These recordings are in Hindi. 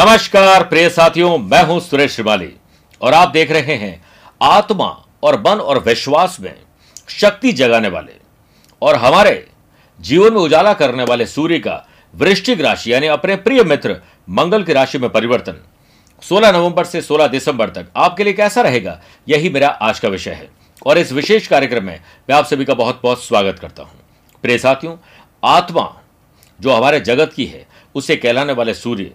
नमस्कार, प्रिय साथियों, मैं हूँ सुरेश श्रीमाली, और आप देख रहे हैं आत्मा और मन और विश्वास में शक्ति जगाने वाले और हमारे जीवन में उजाला करने वाले सूर्य का वृश्चिक राशि, यानी अपने प्रिय मित्र मंगल की राशि में परिवर्तन 16 नवंबर से 16 दिसंबर तक, आपके लिए कैसा रहेगा? यही मेरा आज का विषय है, और इस विशेष कार्यक्रम में मैं आप सभी का बहुत बहुत स्वागत करता हूँ। प्रिय साथियों, आत्मा जो हमारे जगत की है, उसे कहलाने वाले सूर्य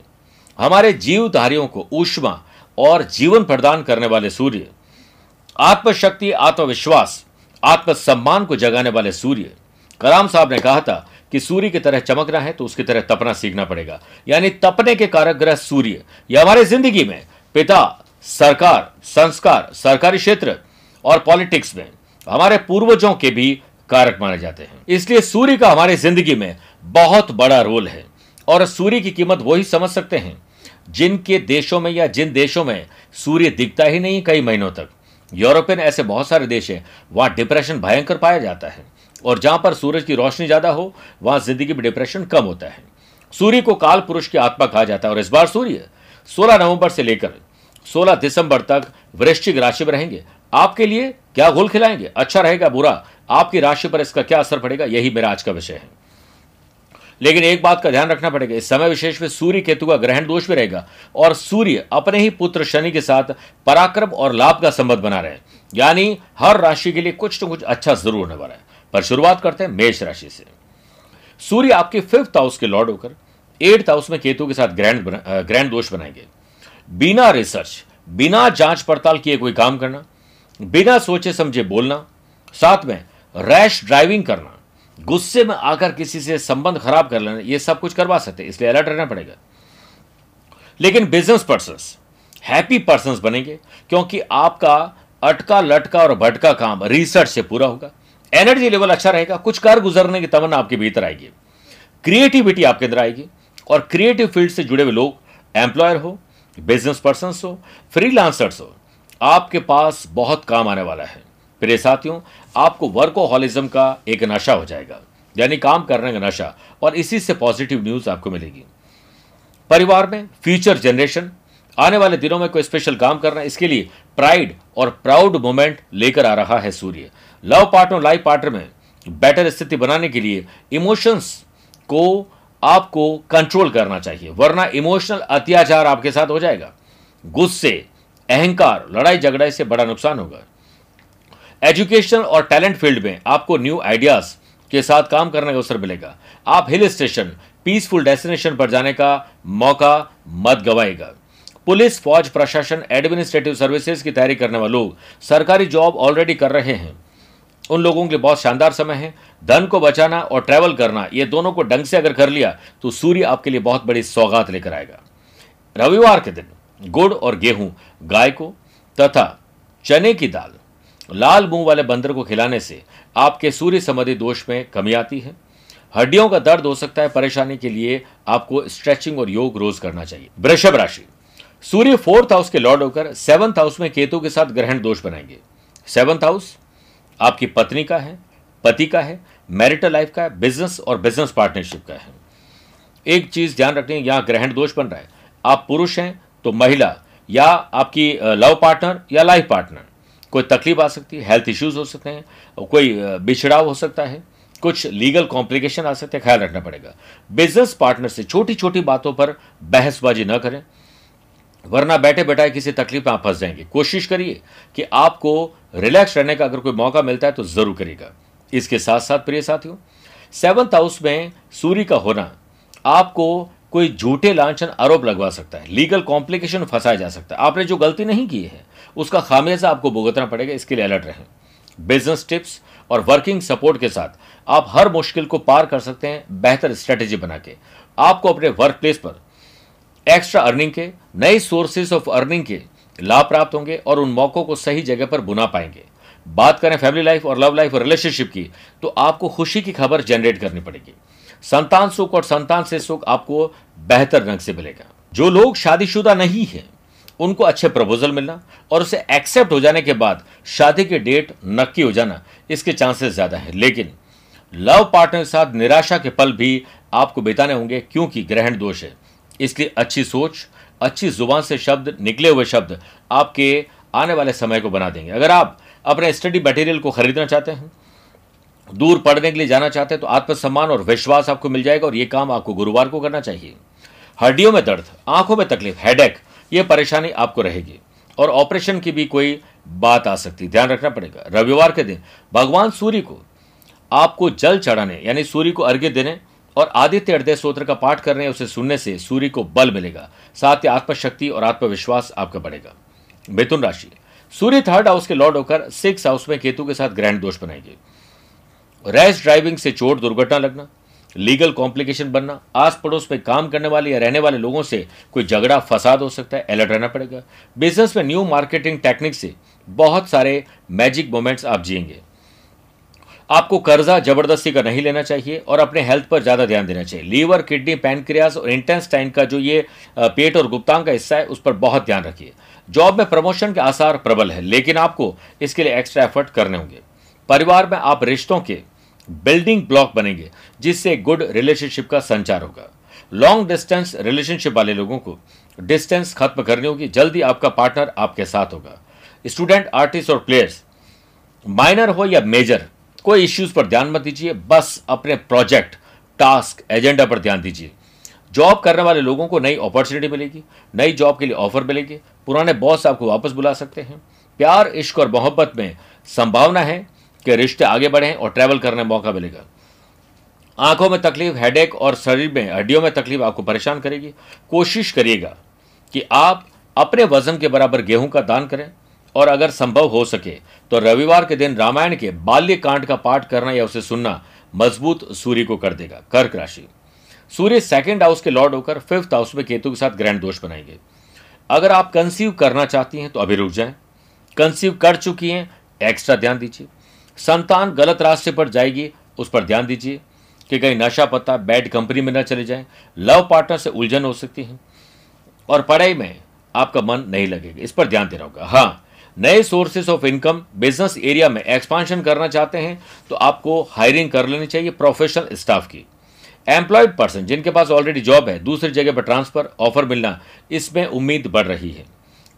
हमारे जीवधारियों को ऊष्मा और जीवन प्रदान करने वाले सूर्य, आत्मशक्ति, आत्मविश्वास, आत्मसम्मान को जगाने वाले सूर्य। कलाम साहब ने कहा था कि सूर्य की तरह चमकना है तो उसकी तरह तपना सीखना पड़ेगा। यानी तपने के कारक ग्रह सूर्य। ये हमारे ज़िंदगी में पिता, सरकार, संस्कार, सरकारी क्षेत्र और पॉलिटिक्स में हमारे पूर्वजों के भी कारक माने जाते हैं। इसलिए सूर्य का हमारे ज़िंदगी में बहुत बड़ा रोल है और सूर्य की कीमत वही समझ सकते हैं जिनके देशों में या जिन देशों में सूर्य दिखता ही नहीं कई महीनों तक। यूरोपियन ऐसे बहुत सारे देश हैं, वहाँ डिप्रेशन भयंकर पाया जाता है। और जहाँ पर सूरज की रोशनी ज़्यादा हो, वहाँ ज़िंदगी में डिप्रेशन कम होता है। सूर्य को काल पुरुष की आत्मा कहा जाता है और इस बार सूर्य 16 नवंबर से लेकर 16 दिसंबर तक वृश्चिक राशि में रहेंगे। आपके लिए क्या गोल खिलाएँगे? अच्छा रहेगा, बुरा? आपकी राशि पर इसका क्या असर पड़ेगा? यही मेरा आज का विषय है। लेकिन एक बात का ध्यान रखना पड़ेगा, इस समय विशेष में सूर्य केतु का ग्रहण दोष भी रहेगा और सूर्य अपने ही पुत्र शनि के साथ पराक्रम और लाभ का संबंध बना रहे हैं। यानी हर राशि के लिए कुछ न कुछ अच्छा ज़रूर होने वाला है। पर शुरुआत करते हैं मेष राशि से। सूर्य आपके फिफ्थ हाउस के लॉर्ड होकर एट्थ हाउस में केतु के साथ ग्रैंड ग्रैंड दोष बनाएँगे। बिना रिसर्च बिना जाँच पड़ताल किए कोई काम करना, बिना सोचे समझे बोलना, साथ में रैश ड्राइविंग करना गुस्से में आकर किसी से संबंध खराब कर लेना, ये सब कुछ करवा सकते हैं, इसलिए अलर्ट रहना पड़ेगा। लेकिन बिज़नेस पर्सन हैप्पी पर्सन बनेंगे, क्योंकि आपका अटका, लटका और भटका काम रिसर्च से पूरा होगा। एनर्जी लेवल अच्छा रहेगा, कुछ कर गुजरने की तमन्ना आपके भीतर आएगी। क्रिएटिविटी आपके अंदर आएगी, और क्रिएटिव फ़ील्ड से जुड़े हुए लोग एम्प्लॉयर हो बिज़नेस पर्सन हो फ्रीलांसर्स हो, आपके पास बहुत काम आने वाला है। प्रिय साथियों, आपको वर्कोहॉलिज्म का एक नशा हो जाएगा। यानी काम करने का नशा। और इसी से पॉजिटिव न्यूज़ आपको मिलेगी। परिवार में फ्यूचर जनरेशन आने वाले दिनों में कोई स्पेशल काम करना, इसके लिए प्राइड और प्राउड मोमेंट लेकर आ रहा है सूर्य। लव पार्टनर लाइफ पार्टनर में बेटर स्थिति बनाने के लिए इमोशंस को आपको कंट्रोल करना चाहिए। वरना इमोशनल अत्याचार आपके साथ हो जाएगा। गुस्से, अहंकार लड़ाई झगड़ाई से बड़ा नुकसान होगा। एजुकेशन और टैलेंट फ़ील्ड में आपको न्यू आइडियाज़ के साथ काम करने का अवसर मिलेगा। आप हिल स्टेशन, पीसफुल डेस्टिनेशन पर जाने का मौका मत गवाएगा। पुलिस, फौज, प्रशासन, एडमिनिस्ट्रेटिव सर्विसेज़ की तैयारी करने वाले लोग सरकारी जॉब ऑलरेडी कर रहे हैं। उन लोगों के लिए बहुत शानदार समय है। धन को बचाना और ट्रैवल करना, ये दोनों को ढंग से अगर कर लिया तो सूर्य आपके लिए बहुत बड़ी सौगात लेकर आएगा। रविवार के दिन गुड़ और गेहूँ, गाय को तथा चने की दाल लाल मुँह वाले बंदर को खिलाने से आपके सूर्य संबंधी दोष में कमी आती है। हड्डियों का दर्द हो सकता है, परेशानी के लिए आपको स्ट्रेचिंग और योग रोज करना चाहिए। वृषभ राशि। सूर्य फोर्थ हाउस के लॉर्ड होकर सेवंथ हाउस में केतु के साथ ग्रहण दोष बनाएँगे। सेवंथ हाउस आपकी पत्नी का है, पति का है मैरिटल लाइफ का है बिज़नेस और बिज़नेस पार्टनरशिप का है। एक चीज़ ध्यान रखनी यहाँ ग्रहण दोष बन रहा है। आप पुरुष हैं तो महिला या आपकी लव पार्टनर या लाइफ पार्टनर कोई तकलीफ़ आ सकती है हेल्थ इश्यूज़ हो सकते हैं कोई बिछड़ाव हो सकता है, कुछ लीगल कॉम्प्लिकेशन आ सकते हैं, ख्याल रखना पड़ेगा। बिज़नेस पार्टनर से छोटी छोटी बातों पर बहसबाजी न करें, वरना बैठे बैठाए किसी तकलीफ़ में आप फंस जाएँगे। कोशिश करिए कि आपको रिलैक्स रहने का अगर कोई मौका मिलता है तो ज़रूर करिएगा। इसके साथ साथ प्रिय साथियों सेवंथ हाउस में सूर्य का होना, आपको कोई झूठे लांछन आरोप लगवा सकता है लीगल कॉम्प्लिकेशन फंसाया जा सकता है। आपने जो गलती नहीं की है, उसका खामियाजा आपको भुगतना पड़ेगा, इसके लिए अलर्ट रहें। बिज़नेस टिप्स और वर्किंग सपोर्ट के साथ आप हर मुश्किल को पार कर सकते हैं, बेहतर स्ट्रेटेजी बना के। आपको अपने वर्क प्लेस पर एक्स्ट्रा अर्निंग के नए सोर्सेज ऑफ़ अर्निंग के लाभ प्राप्त होंगे और उन मौकों को सही जगह पर बुना पाएँगे। बात करें फैमिली लाइफ और लव लाइफ और रिलेशनशिप की तो आपको खुशी की खबर जनरेट करनी पड़ेगी। संतान सुख और संतान से सुख आपको बेहतर ढंग से मिलेगा। जो लोग शादीशुदा नहीं है, उनको अच्छे प्रपोजल मिलना और उसे एक्सेप्ट हो जाने के बाद शादी की डेट नक्की हो जाना, इसके चांसेस ज़्यादा है। लेकिन लव पार्टनर के साथ निराशा के पल भी आपको बिताने होंगे, क्योंकि ग्रहण दोष है। इसलिए अच्छी सोच, अच्छी ज़ुबान से शब्द, निकले हुए शब्द आपके आने वाले समय को बना देंगे। अगर आप अपने स्टडी मटेरियल को खरीदना चाहते हैं दूर पढ़ने के लिए जाना चाहते हैं तो आत्मसम्मान और विश्वास आपको मिल जाएगा और ये काम आपको गुरुवार को करना चाहिए। हड्डियों में दर्द, आँखों में तकलीफ़ हेडेक ये परेशानी आपको रहेगी। और ऑपरेशन की भी कोई बात आ सकती, ध्यान रखना पड़ेगा। रविवार के दिन भगवान सूर्य को आपको जल चढ़ाने, यानी सूर्य को अर्घ्य देने और आदित्य हृदय स्त्रोत्र का पाठ करने उसे सुनने से सूर्य को बल मिलेगा। साथ ही आत्मशक्ति और आत्मविश्वास आपका बढ़ेगा। मिथुन राशि। सूर्य थर्ड हाउस के लॉर्ड होकर सिक्स हाउस में केतु के साथ ग्रैंड दोष बनाएँगे। रैश ड्राइविंग से चोट, दुर्घटना लगना, लीगल कॉम्प्लिकेशन बनना आस पड़ोस में काम करने वाले या रहने वाले लोगों से कोई झगड़ा, फसाद हो सकता है, अलर्ट रहना पड़ेगा। बिज़नेस में न्यू मार्केटिंग टेक्निक से बहुत सारे मैजिक मोमेंट्स आप जिएँगे। आपको कर्जा ज़बरदस्ती का नहीं लेना चाहिए और अपने हेल्थ पर ज़्यादा ध्यान देना चाहिए। लीवर, किडनी पैनक्रियाज और इंटेंस्टाइन का जो ये पेट और गुप्तांग का हिस्सा है, उस पर बहुत ध्यान रखिए। जॉब में प्रमोशन के आसार प्रबल है, लेकिन आपको इसके लिए एक्स्ट्रा एफर्ट करने होंगे। परिवार में आप रिश्तों के बिल्डिंग ब्लॉक बनेंगे, जिससे गुड रिलेशनशिप का संचार होगा। लॉन्ग डिस्टेंस रिलेशनशिप वाले लोगों को डिस्टेंस खत्म करनी होगी। जल्दी आपका पार्टनर आपके साथ होगा। स्टूडेंट, आर्टिस्ट और प्लेयर्स, माइनर हो या मेजर, कोई इश्यूज़ पर ध्यान मत दीजिए। बस अपने प्रोजेक्ट, टास्क, एजेंडा पर ध्यान दीजिए। जॉब करने वाले लोगों को नई अपॉर्चुनिटी मिलेगी, नई जॉब के लिए ऑफ़र मिलेगी। पुराने बॉस आपको वापस बुला सकते हैं। प्यार, इश्क और मोहब्बत में संभावना है। कि रिश्ते आगे बढ़े और ट्रैवल करने का मौका मिलेगा। आँखों में तकलीफ़ हेडेक और शरीर में हड्डियों में तकलीफ़ आपको परेशान करेगी। कोशिश करिएगा कि आप अपने वज़न के बराबर गेहूँ का दान करें और अगर संभव हो सके तो रविवार के दिन रामायण के बाल्य कांड का पाठ करना या उसे सुनना मज़बूत सूर्य को कर देगा, कर्क राशि। सूर्य सेकेंड हाउस के लॉर्ड होकर फिफ्थ हाउस में केतु के साथ ग्रैंड दोष बनाएँगे। अगर आप कंसीव करना चाहती हैं तो अभी रुक जाएँ। कंसीव कर चुकी हैं एक्स्ट्रा ध्यान दीजिए। संतान गलत रास्ते पर जाएगी, उस पर ध्यान दीजिए कि कहीं नशा पत्ता, बैड कंपनी में न चले जाएँ। लव पार्टनर से उलझन हो सकती है और पढ़ाई में आपका मन नहीं लगेगा। इस पर ध्यान देना होगा। हाँ नए sources of income business area में एक्सपांशन करना चाहते हैं तो आपको हायरिंग कर लेनी चाहिए प्रोफेशनल स्टाफ की। एम्प्लॉयड पर्सन जिनके पास ऑलरेडी जॉब है, दूसरी जगह पर ट्रांसफ़र ऑफ़र मिलना, इसमें उम्मीद बढ़ रही है।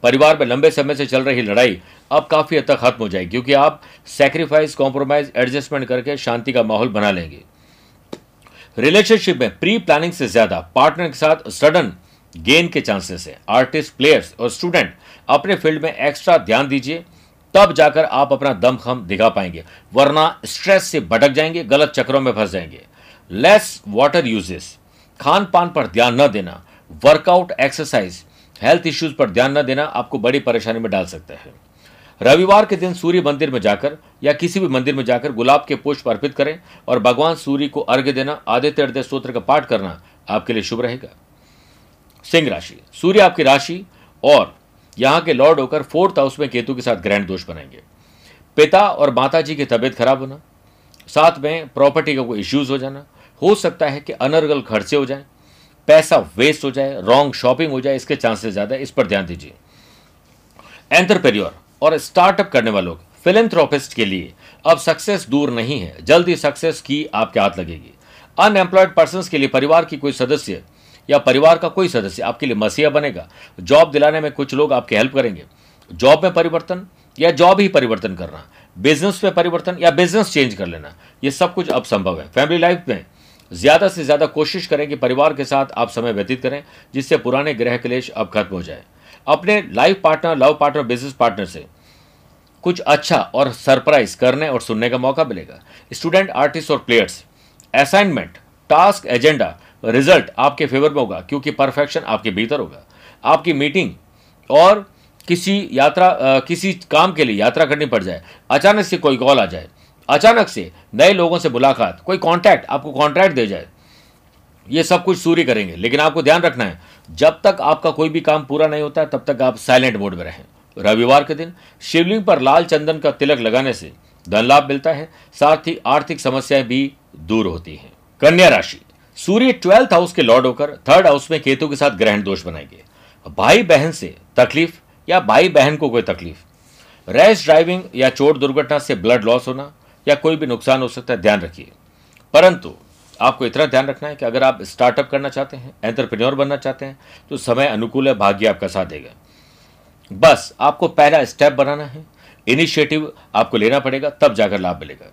परिवार में लंबे समय से चल रही लड़ाई अब काफ़ी हद तक खत्म हो जाएगी, क्योंकि आप सेक्रीफाइस कॉम्प्रोमाइज एडजस्टमेंट करके शांति का माहौल बना लेंगे। रिलेशनशिप में प्री प्लानिंग से ज़्यादा पार्टनर के साथ सडन गेन के चांसेस है। आर्टिस्ट प्लेयर्स और स्टूडेंट अपने फ़ील्ड में एक्स्ट्रा ध्यान दीजिए, तब जाकर आप अपना दमखम दिखा पाएँगे, वरना स्ट्रेस से भटक जाएँगे, गलत चक्रों में फंस जाएँगे। लेस वाटर यूजेस खान पान पर ध्यान न देना वर्कआउट एक्सरसाइज हेल्थ इश्यूज़ पर ध्यान न देना आपको बड़ी परेशानी में डाल सकता है। रविवार के दिन सूर्य मंदिर में जाकर या किसी भी मंदिर में जाकर गुलाब के पुष्प अर्पित करें और भगवान सूर्य को अर्घ्य देना, आदित्य हृदय स्त्रोत्र का पाठ करना आपके लिए शुभ रहेगा। सिंह राशि, सूर्य आपकी राशि और यहाँ के लॉर्ड होकर फोर्थ हाउस में केतु के साथ ग्रैंड दोष बनाएँगे। पिता और माता जी की तबीयत खराब होना, साथ में प्रॉपर्टी का कोई इश्यूज़ हो जाना, हो सकता है कि अनर्गल खर्चे हो जाए, पैसा वेस्ट हो जाए रॉन्ग शॉपिंग हो जाए, इसके चांसेस ज़्यादा है, इस पर ध्यान दीजिए। एंटरप्रेन्योर और स्टार्टअप करने वालों फिलेंथ्रोपिस्ट के लिए। अब सक्सेस दूर नहीं है। जल्द ही सक्सेस की आपके हाथ लगेगी। अनएम्प्लॉयड पर्सन के लिए परिवार की कोई सदस्य या परिवार का कोई सदस्य आपके लिए मसीहा बनेगा। जॉब दिलाने में कुछ लोग आपकी हेल्प करेंगे। जॉब में परिवर्तन या जॉब ही परिवर्तन करना। बिज़नेस में परिवर्तन या बिज़नेस चेंज कर लेना। ये सब कुछ अब संभव है। फैमिली लाइफ में ज़्यादा से ज़्यादा कोशिश करें कि परिवार के साथ आप समय व्यतीत करें, जिससे पुराने ग्रह क्लेश अब खत्म हो जाए। अपने life partner love partner business partner से कुछ अच्छा और सरप्राइज़ करने और सुनने का मौका मिलेगा। स्टूडेंट आर्टिस्ट और players assignment task agenda result आपके फेवर में होगा, क्योंकि परफेक्शन आपके भीतर होगा। आपकी मीटिंग और किसी यात्रा किसी काम के लिए यात्रा करनी पड़ जाए, अचानक से कोई कॉल आ जाए, अचानक से नए लोगों से मुलाकात, कोई कॉन्टैक्ट आपको कॉन्ट्रैक्ट दे जाए, ये सब कुछ सूर्य करेंगे, लेकिन आपको ध्यान रखना है जब तक आपका कोई भी काम पूरा नहीं होता तब तक आप साइलेंट मोड में रहें। रविवार के दिन, शिवलिंग पर लाल चंदन का तिलक लगाने से धन लाभ मिलता है, साथ ही आर्थिक समस्याएँ भी दूर होती हैं। कन्या राशि, सूर्य ट्वेल्थ हाउस के लॉर्ड होकर थर्ड हाउस में केतु के साथ ग्रहण दोष बनाएँगे। भाई बहन से तकलीफ़ या भाई बहन को कोई तकलीफ़? रैश ड्राइविंग या चोट दुर्घटना से ब्लड लॉस होना या कोई भी नुकसान हो सकता है, ध्यान रखिए। परंतु आपको इतना ध्यान रखना है कि अगर आप स्टार्टअप करना चाहते हैं, एंटरप्रेन्योर बनना चाहते हैं तो समय अनुकूल है, भाग्य आपका साथ देगा। बस, आपको पहला स्टेप बनाना है, इनिशिएटिव आपको लेना पड़ेगा, तब जाकर लाभ मिलेगा।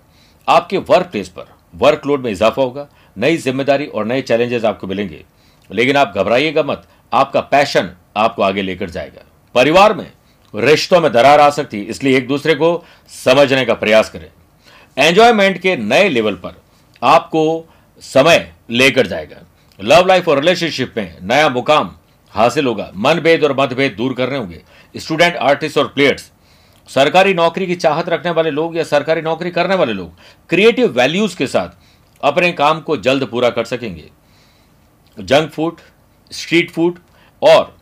आपके वर्क प्लेस पर वर्कलोड में इजाफा होगा, नई ज़िम्मेदारी और नए चैलेंजेस आपको मिलेंगे। लेकिन आप घबराइएगा मत, आपका पैशन आपको आगे लेकर जाएगा। परिवार में रिश्तों में दरार आ सकती है, इसलिए एक दूसरे को समझने का प्रयास करें। एंजॉयमेंट के नए लेवल पर आपको समय लेकर जाएगा। लव लाइफ और रिलेशनशिप में नया मुकाम हासिल होगा। मनभेद और मतभेद दूर करने होंगे। स्टूडेंट आर्टिस्ट और प्लेयर्स सरकारी नौकरी की चाहत रखने वाले लोग या सरकारी नौकरी करने वाले लोग क्रिएटिव वैल्यूज़ के साथ अपने काम को जल्द पूरा कर सकेंगे। जंक फ़ूड स्ट्रीट फ़ूड और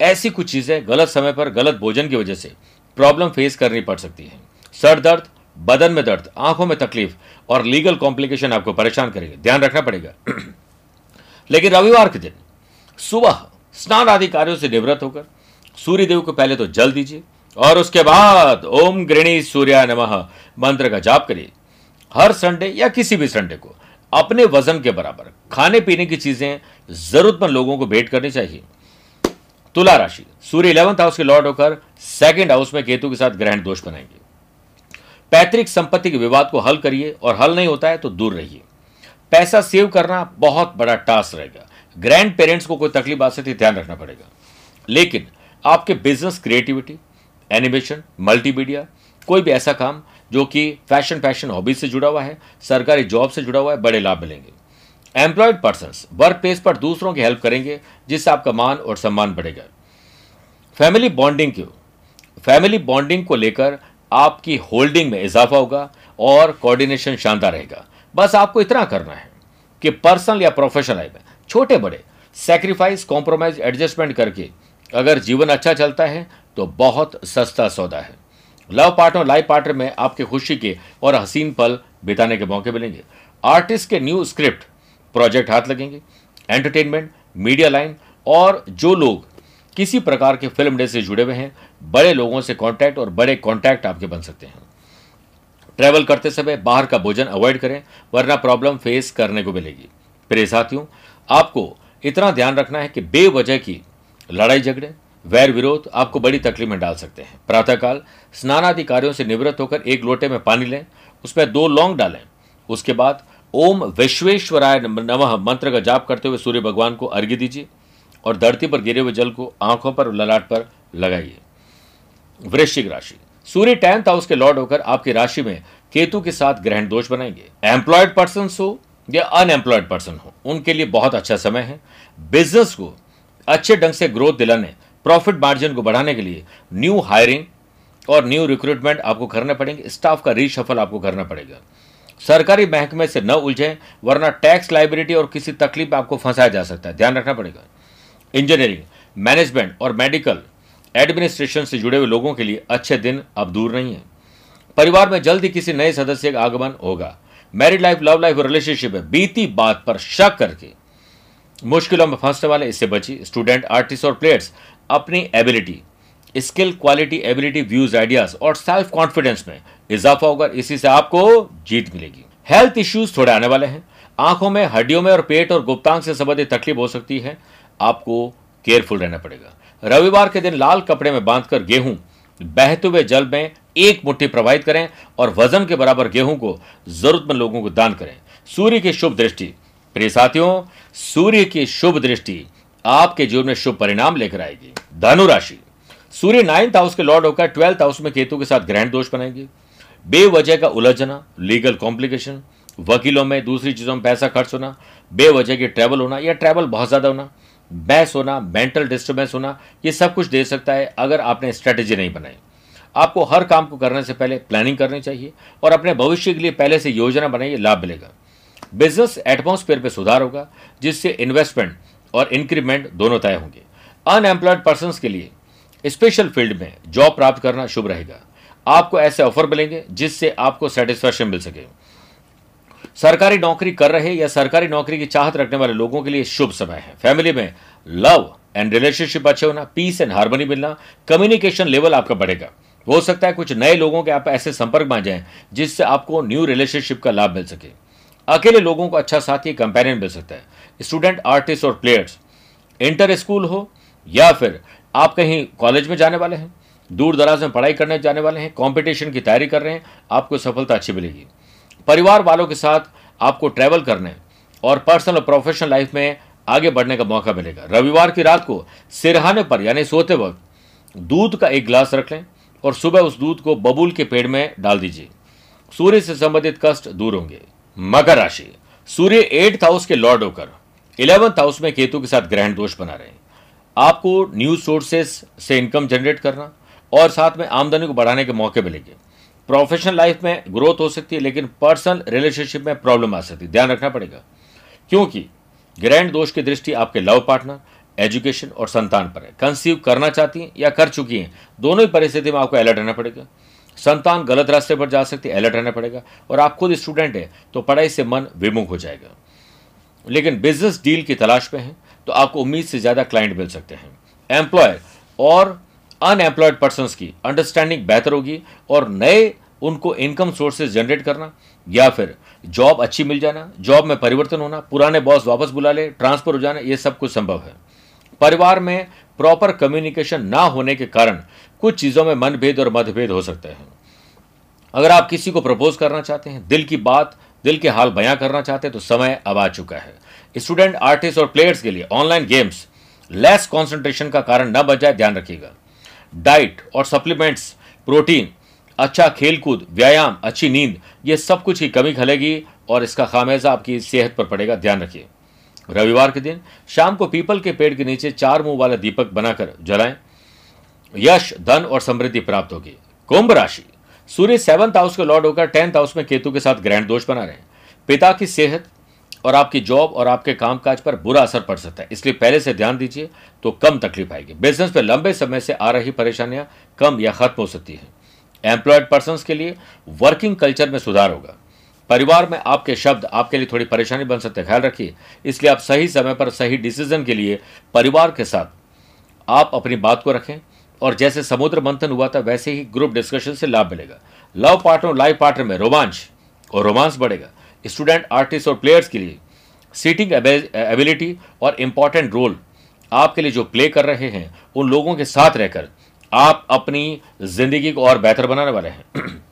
ऐसी कुछ चीज़ें गलत समय पर गलत भोजन की वजह से प्रॉब्लम फेस करनी पड़ सकती है। सर दर्द बदन में दर्द, आँखों में तकलीफ़ और लीगल कॉम्प्लिकेशन आपको परेशान करेंगे। ध्यान रखना पड़ेगा। लेकिन रविवार के दिन, सुबह स्नान आदि कार्यों से निवृत्त होकर, सूर्यदेव को पहले तो जल दीजिए और उसके बाद ओम गृणी सूर्या नमः मंत्र का जाप करिए। हर संडे या किसी भी संडे को अपने वज़न के बराबर, खाने पीने की चीज़ें जरूरतमंद लोगों को भेंट करनी चाहिए। तुला राशि, सूर्य इलेवंथ हाउस के लॉर्ड होकर सेकंड हाउस में केतु के साथ ग्रहण दोष बनाएँगे। पैतृक संपत्ति के विवाद को हल करिए और हल नहीं होता है तो दूर रहिए। पैसा सेव करना बहुत बड़ा टास्क रहेगा। ग्रैंड पेरेंट्स को कोई तकलीफ़ आ सकती ध्यान रखना पड़ेगा। लेकिन आपके बिज़नेस क्रिएटिविटी एनिमेशन मल्टीमीडिया कोई भी ऐसा काम जो कि फ़ैशन फ़ैशन हॉबीज से जुड़ा हुआ है, सरकारी जॉब से जुड़ा हुआ है, बड़े लाभ मिलेंगे। एम्प्लॉयड पर्सन वर्क प्लेस पर दूसरों की हेल्प करेंगे, जिससे आपका मान और सम्मान बढ़ेगा। फैमिली बॉन्डिंग क्यों? फैमिली बॉन्डिंग को लेकर आपकी होल्डिंग में इजाफा होगा और कोऑर्डिनेशन शानदार रहेगा। बस आपको इतना करना है कि पर्सनल या प्रोफेशनल लाइफ में, छोटे बड़े सेक्रीफाइस कॉम्प्रोमाइज एडजस्टमेंट करके अगर जीवन अच्छा चलता है तो बहुत सस्ता सौदा है। लव पार्टनर, लाइफ पार्टनर में आपके खुशी के और हसीन पल बिताने के मौके मिलेंगे। आर्टिस्ट के न्यू स्क्रिप्ट, प्रोजेक्ट हाथ लगेंगे। एंटरटेनमेंट मीडिया लाइन और जो लोग किसी प्रकार के फ़िल्म डे से जुड़े हुए हैं, बड़े लोगों से कांटेक्ट और बड़े कांटेक्ट आपके बन सकते हैं। ट्रैवल करते समय बाहर का भोजन अवॉइड करें, वरना प्रॉब्लम फेस करने को मिलेगी। प्रिय साथियों, आपको इतना ध्यान रखना है कि बेवजह की लड़ाई झगड़े, वैर विरोध आपको बड़ी तकलीफ़ में डाल सकते हैं। प्रातःकाल स्नान आदि कार्यों से निवृत्त होकर एक लोटे में पानी लें, उसमें दो लौंग डालें। उसके बाद ओम विश्वेश्वराय नमः मंत्र का जाप करते हुए सूर्य भगवान को अर्घ्य दीजिए। और धरती पर गिरे हुए जल को आँखों पर ललाट पर लगाइए। वृश्चिक राशि। सूर्य टेंथ हाउस के लॉर्ड होकर आपकी राशि में केतु के साथ ग्रहण दोष बनाएँगे। एम्प्लॉयड पर्सन हो या अनएम्प्लॉयड पर्सन हो, उनके लिए बहुत अच्छा समय है। बिज़नेस को अच्छे ढंग से ग्रोथ दिलाने, प्रॉफिट मार्जिन को बढ़ाने के लिए न्यू हायरिंग और न्यू रिक्रूटमेंट आपको करने पड़ेंगे। स्टाफ का रीशफल आपको करना पड़ेगा। सरकारी महकमे से न उलझे, वरना टैक्स, लाइबिलिटी और किसी तकलीफ़ में आपको फंसाया जा सकता है। ध्यान रखना पड़ेगा। इंजीनियरिंग, मैनेजमेंट और मेडिकल एडमिनिस्ट्रेशन से जुड़े हुए लोगों के लिए अच्छे दिन अब दूर नहीं है। परिवार में जल्द ही किसी नए सदस्य का आगमन होगा। मैरिड लाइफ लव लाइफ और रिलेशनशिप में बीती बात पर शक करके मुश्किलों में फंसने वाले इससे बची स्टूडेंट आर्टिस्ट और प्लेयर्स अपनी ability skill quality ability views ideas और सेल्फ कॉन्फिडेंस में इजाफा होगा। इसी से आपको जीत मिलेगी। हेल्थ इश्यूज़ थोड़े आने वाले हैं। आँखों में, हड्डियों में और पेट और गुप्तांग से संबंधित तकलीफ़ हो सकती है। आपको केयरफुल रहना पड़ेगा। रविवार के दिन लाल कपड़े में बांधकर गेहूँ, बहते हुए जल में एक मुट्ठी प्रवाहित करें और वज़न के बराबर गेहूँ को जरूरतमंद लोगों को दान करें। सूर्य की शुभ दृष्टि। प्रिय साथियों, सूर्य की शुभ दृष्टि आपके जीवन में शुभ परिणाम लेकर आएगी। धनु राशि। सूर्य नाइन्थ हाउस के लॉर्ड होकर ट्वेल्थ हाउस में केतु के साथ ग्रहण दोष बनाएँगे। बेवजह का उलझना लीगल कॉम्प्लिकेशन वकीलों में दूसरी चीज़ों में पैसा खर्च होना, बेवजह की ट्रैवल होना या ट्रैवल बहुत ज़्यादा होना बहस होना मेंटल डिस्टर्बेंस होना, ये सब कुछ दे सकता है अगर आपने स्ट्रेटेजी नहीं बनाई। आपको हर काम को करने से पहले प्लानिंग करनी चाहिए और अपने भविष्य के लिए पहले से योजना बनाइए, लाभ मिलेगा। बिज़नेस एटमोस्फेयर पे सुधार होगा, जिससे इन्वेस्टमेंट और इंक्रीमेंट दोनों तय होंगे। अनएम्प्लॉयड पर्सन के लिए स्पेशल फ़ील्ड में जॉब प्राप्त करना शुभ रहेगा। आपको ऐसे ऑफ़र मिलेंगे जिससे आपको सेटिस्फैक्शन मिल सके। सरकारी नौकरी कर रहे या सरकारी नौकरी की चाहत रखने वाले लोगों के लिए शुभ समय है। फैमिली में लव एंड रिलेशनशिप अच्छे होना पीस एंड हार्मनी मिलना कम्युनिकेशन लेवल आपका बढ़ेगा। हो सकता है कुछ नए लोगों के आप ऐसे संपर्क में आ जाएँ जिससे आपको न्यू रिलेशनशिप का लाभ मिल सके। अकेले लोगों को अच्छा साथी कंपेनियन मिल सकता है। स्टूडेंट आर्टिस्ट और प्लेयर्स इंटर स्कूल हो या फिर आप कहीं कॉलेज में जाने वाले हैं, दूर दराज में पढ़ाई करने जाने वाले हैं कंपटीशन की तैयारी कर रहे हैं, आपको सफलता अच्छी मिलेगी। परिवार वालों के साथ आपको ट्रैवल करने और पर्सनल और प्रोफेशनल लाइफ में आगे बढ़ने का मौका मिलेगा। रविवार की रात को सिरहाने पर, यानी सोते वक्त, दूध का एक गिलास रख लें और सुबह उस दूध को बबूल के पेड़ में डाल दीजिए। सूर्य से संबंधित कष्ट दूर होंगे। मकर राशि, सूर्य एट्थ हाउस के लॉर्ड होकर इलेवंथ हाउस में केतु के साथ ग्रहण दोष बना रहे हैं। आपको न्यूज़ सोर्सेस से इनकम जनरेट करना और साथ में आमदनी को बढ़ाने के मौके मिलेंगे। प्रोफेशनल लाइफ में ग्रोथ हो सकती है, लेकिन पर्सनल रिलेशनशिप में प्रॉब्लम आ सकती है। ध्यान रखना पड़ेगा। क्योंकि ग्रैंड दोष की दृष्टि आपके लव पार्टनर एजुकेशन और संतान पर है। कंसीव करना चाहती हैं या कर चुकी हैं, दोनों ही परिस्थिति में आपको अलर्ट रहना पड़ेगा। संतान गलत रास्ते पर जा सकती है अलर्ट रहना पड़ेगा। और आप खुद स्टूडेंट है तो पढ़ाई से मन विमुख हो जाएगा। लेकिन बिज़नेस डील की तलाश में है तो आपको उम्मीद से ज़्यादा क्लाइंट मिल सकते हैं। एम्प्लॉय और अनएम्प्लॉयड पर्सन की अंडरस्टैंडिंग बेहतर होगी और नए उनको इनकम सोर्सेज जनरेट करना या फिर जॉब अच्छी मिल जाना जॉब में परिवर्तन होना, पुराने बॉस वापस बुला ले ट्रांसफ़र हो जाना, ये सब कुछ संभव है। परिवार में प्रॉपर कम्युनिकेशन ना होने के कारण कुछ चीज़ों में मनभेद और मतभेद हो सकते हैं। अगर आप किसी को प्रपोज करना चाहते हैं, दिल की बात, दिल के हाल बयां करना चाहते हैं तो समय अब आ चुका है। स्टूडेंट आर्टिस्ट और प्लेयर्स के लिए ऑनलाइन गेम्स लेस कॉन्सेंट्रेशन का कारण न बच जाए, ध्यान रखिएगा। डाइट और सप्लीमेंट्स, प्रोटीन अच्छा खेलकूद, व्यायाम, अच्छी नींद, ये सब कुछ की कमी खलेगी और इसका खामेजा आपकी सेहत पर पड़ेगा, ध्यान रखिए। रविवार के दिन शाम को पीपल के पेड़ के नीचे चार मुँह वाला दीपक बनाकर जलाएँ। यश, धन और समृद्धि प्राप्त होगी। कुंभ राशि। सूर्य सेवंथ हाउस के लॉर्ड होकर टेंथ हाउस में केतु के साथ ग्रैंड दोष बना रहे हैं। पिता की सेहत और आपकी जॉब और आपके कामकाज पर बुरा असर पड़ सकता है। इसलिए पहले से ध्यान दीजिए तो कम तकलीफ़ आएगी। बिज़नेस पर लंबे समय से आ रही परेशानियाँ कम या खत्म हो सकती हैं। एम्प्लॉयड पर्सन के लिए वर्किंग कल्चर में सुधार होगा। परिवार में आपके शब्द आपके लिए थोड़ी परेशानी बन सकते हैं। ख्याल रखिए, इसलिए आप सही समय पर सही डिसीज़न के लिए परिवार के साथ आप अपनी बात को रखें और जैसे समुद्र मंथन हुआ था, वैसे ही ग्रुप डिस्कशन से लाभ मिलेगा। लव पार्टनर लाइफ पार्टनर में रोमांच और रोमांस बढ़ेगा। स्टूडेंट आर्टिस्ट और प्लेयर्स के लिए सीटिंग एबिलिटी और इंपॉर्टेंट रोल आपके लिए जो प्ले कर रहे हैं, उन लोगों के साथ रहकर आप अपनी ज़िंदगी को और बेहतर बनाने वाले हैं।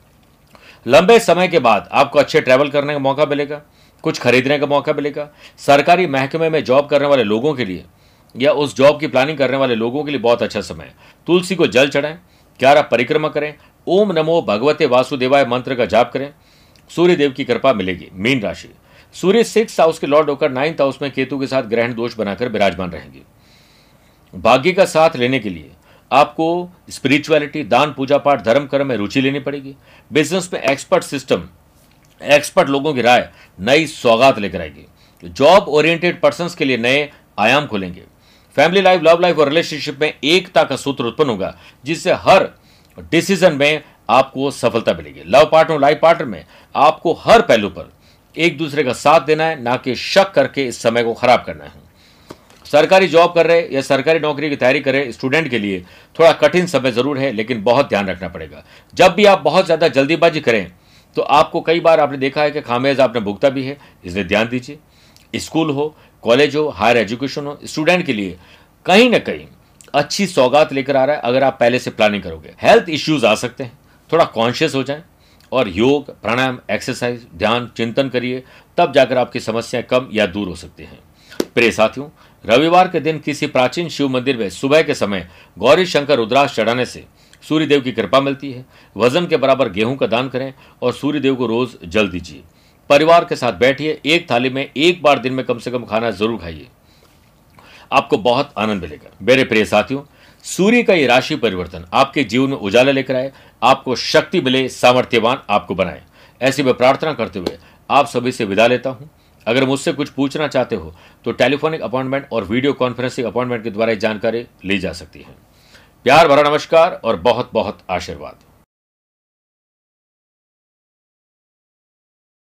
लंबे समय के बाद आपको अच्छे ट्रैवल करने का मौका मिलेगा, कुछ खरीदने का मौका मिलेगा, सरकारी महकमे में जॉब करने वाले लोगों के लिए या उस जॉब की प्लानिंग करने वाले लोगों के लिए बहुत अच्छा समय है। तुलसी को जल चढ़ाएँ ग्यारह परिक्रमा करें, ओम नमो भगवते वासुदेवाय मंत्र का जाप करें सूर्य देव की कृपा मिलेगी, मीन राशि। सूर्य सिक्स हाउस के लॉर्ड होकर नाइन्थ हाउस में केतु के साथ ग्रहण दोष बनाकर विराजमान रहेंगे। भाग्य का साथ लेने के लिए आपको स्पिरिचुअलिटी दान, पूजा पाठ, धर्म, कर्म में रुचि लेनी पड़ेगी। बिज़नेस में एक्सपर्ट सिस्टम एक्सपर्ट लोगों की राय नई सौगात लेकर आएगी। जॉब ओरिएंटेड पर्सन के लिए नए आयाम खोलेंगे। फैमिली लाइफ लव लाइफ और रिलेशनशिप में एकता का सूत्र उत्पन्न होगा, जिससे हर डिसीज़न में आपको सफलता मिलेगी। लव पार्टनर लाइफ पार्टनर में आपको हर पहलू पर एक दूसरे का साथ देना है, ना कि शक करके इस समय को खराब करना है। सरकारी जॉब कर रहे या सरकारी नौकरी की तैयारी कर रहे स्टूडेंट के लिए थोड़ा कठिन समय ज़रूर है, लेकिन बहुत ध्यान रखना पड़ेगा। जब भी आप बहुत ज़्यादा जल्दीबाजी करें तो आपको कई बार आपने देखा है कि खामेज आपने भुगता भी है, इसलिए ध्यान दीजिए। स्कूल हो, कॉलेज हो हायर एजुकेशन हो स्टूडेंट के लिए कहीं ना कहीं अच्छी सौगात लेकर आ रहा है, अगर आप पहले से प्लानिंग करोगे। हेल्थ इश्यूज़ आ सकते हैं। थोड़ा कॉन्शियस हो जाएँ और योग, प्राणायाम एक्सरसाइज ध्यान, चिंतन करिए, तब जाकर आपकी समस्याएँ कम या दूर हो सकती हैं। प्रिय साथियों, रविवार के दिन किसी प्राचीन शिव मंदिर में सुबह के समय गौरी शंकर रुद्राक्ष चढ़ाने से सूर्यदेव की कृपा मिलती है। वज़न के बराबर गेहूँ का दान करें और सूर्यदेव को रोज जल दीजिए। परिवार के साथ बैठिए, एक थाली में एक बार दिन में कम से कम खाना ज़रूर खाइए। आपको बहुत आनंद मिलेगा। मेरे प्रिय साथियों सूर्य का ये राशि परिवर्तन आपके जीवन में उजाला लेकर आए, आपको शक्ति मिले, सामर्थ्यवान आपको बनाए। ऐसी मैं प्रार्थना करते हुए आप सभी से विदा लेता हूँ। अगर मुझसे कुछ पूछना चाहते हो तो टेलीफोनिक अपॉइंटमेंट और वीडियो कॉन्फ्रेंसिंग अपॉइंटमेंट के द्वारा जानकारी ली जा सकती है। प्यार भरा नमस्कार और बहुत बहुत आशीर्वाद।